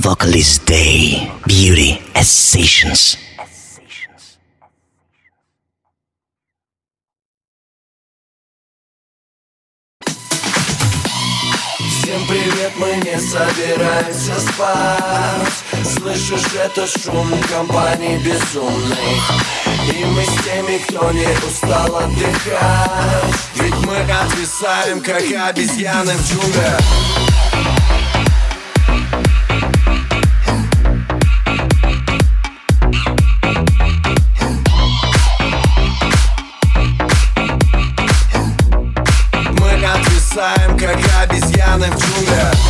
Vocalist Day. Beauty as Sessions. Всем привет, мы не собираемся спать Слышишь, это шум компании безумный И мы с теми, кто не устал отдыхать Ведь мы отвисаем, как обезьяны в джунглях обезьяны в джунглях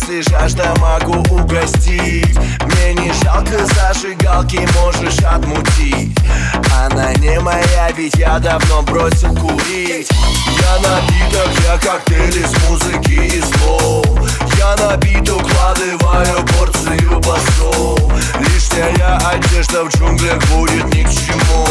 если жажда могу угостить. Мне не жалко зажигалки, можешь отмутить. Она не моя, ведь я давно бросил курить. Я напиток, я коктейль из музыки и слов. Я напит, укладываю порцию басов. Лишняя одежда в джунглях будет ни к чему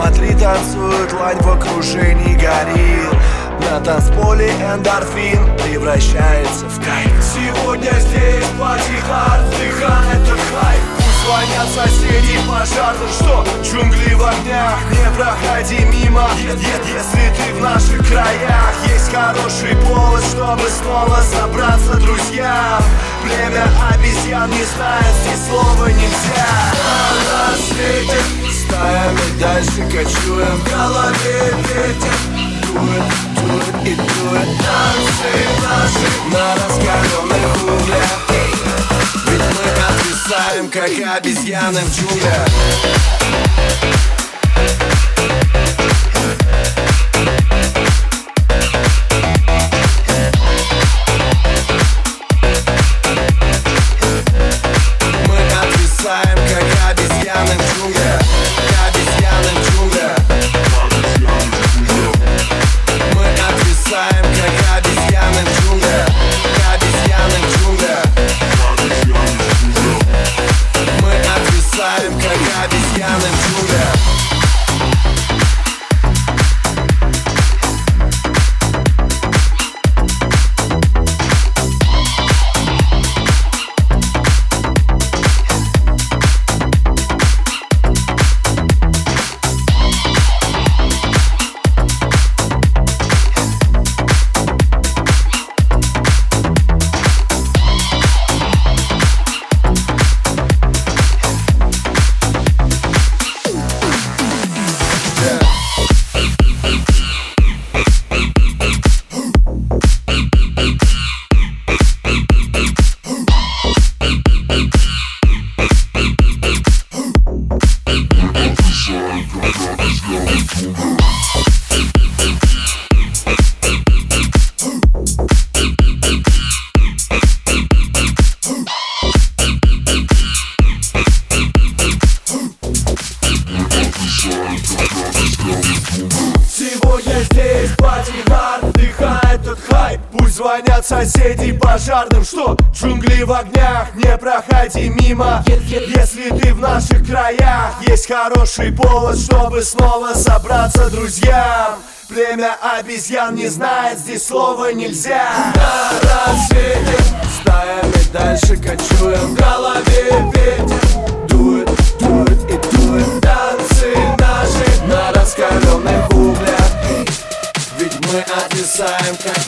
Посмотри, танцует лань в окружении горил На танцполе эндорфин превращается в кайф. Сегодня здесь party hard, вдыхает этот хайп Пусть звонят соседи пожарно, что джунгли в огнях Не проходи мимо, е- е- если ты в наших краях Есть хороший повод, чтобы снова собраться друзьям Племя обезьян не знает, здесь слова нельзя. На рассвете стаями дальше кочуем. В голове ветер дует, дует и дует. Танцы наши на раскаленных углях. Ведь мы отвисаем, как обезьяны в джунглях в звонят соседи пожарным, что джунгли в огнях Не проходи мимо, если ты в наших краях Есть хороший повод, чтобы снова собраться друзьям Племя обезьян не знает, здесь слова нельзя На рассвете стаями дальше кочуем В голове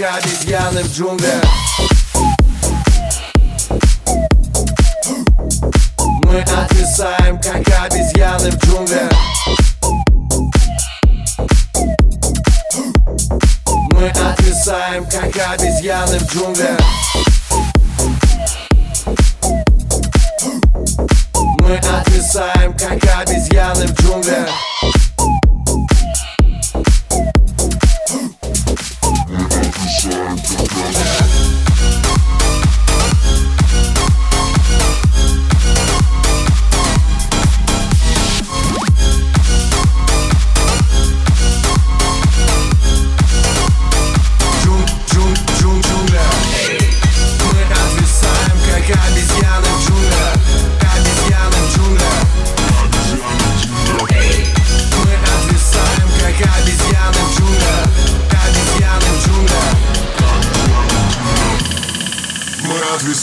как обезьяны в джунглях. Мы отвисаем, как обезьяны в джунглях. Мы отвисаем, как обезьяны в джунглях. Мы отвисаем, как обезьяны в джунглях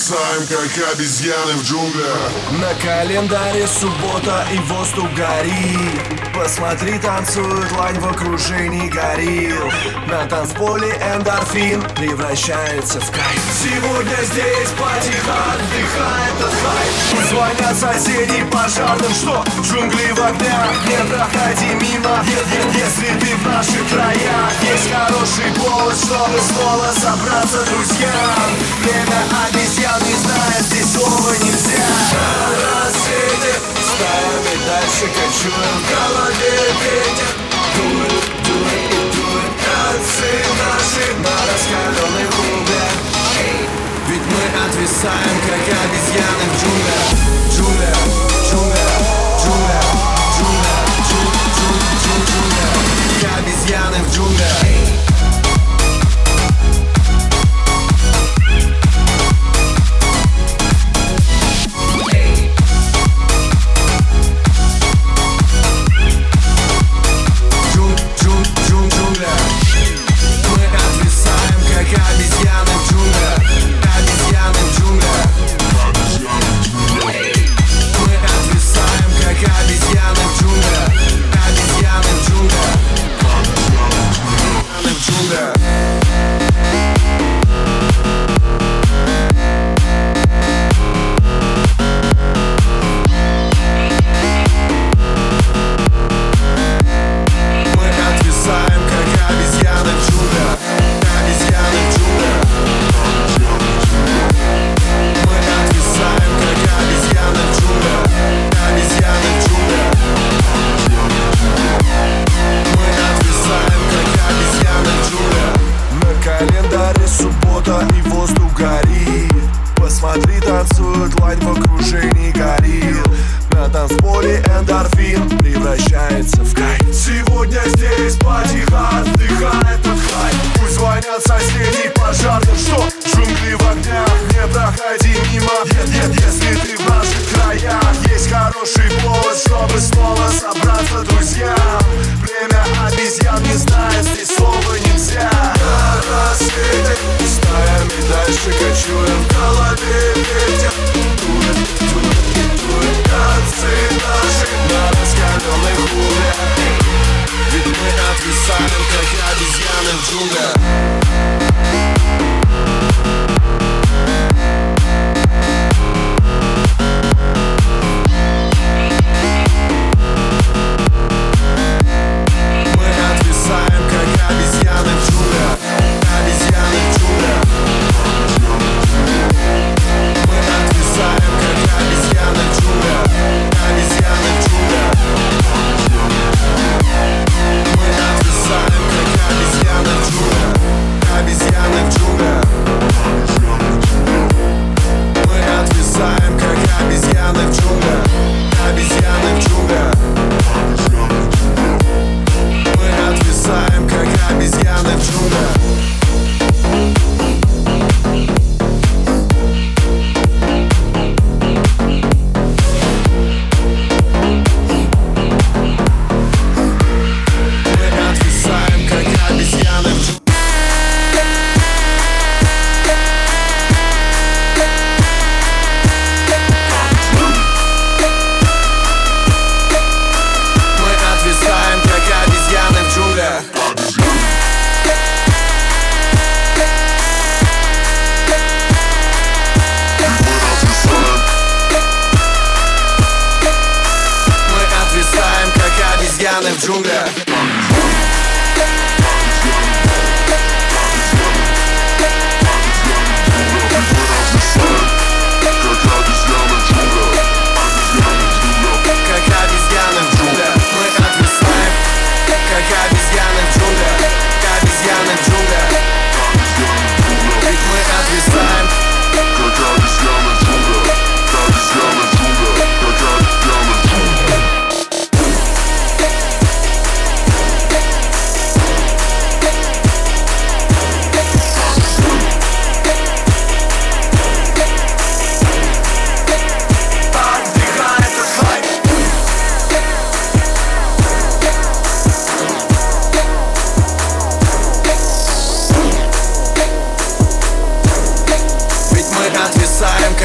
отвисаем, как обезьяны в джунглях. На календаре суббота и воздух горит. Посмотри, танцует лань в окружении горил На танцполе эндорфин превращается в кайф. Сегодня здесь потихо отдыхает от хайп. Звонят соседи пожарным, что джунгли в огнях Не проходи мимо, если ты в наших краях. Есть хороший повод, чтобы снова собраться друзьям. Время обезьян не знает, здесь слова нельзя. На рассвете стаями дальше кочуем В голове ветер. Дует, дует и дует Танцы наши на раскаленных углях Ведь мы отвисаем, как обезьяны в Джунглях, танцполе эндорфин превращается в кайф. Сегодня здесь потихо отдыхает от хайп. Пусть звонят соседи пожарным, что? Джунгли в огнях Не проходи мимо, нет, нет, если ты в наших краях Есть хороший повод, чтобы снова собраться друзьям do that.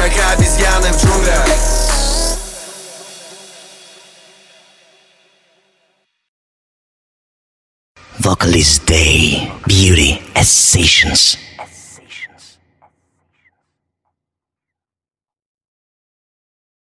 как обезьяны в джунглях Vocalist Day, Beauty as Sessions.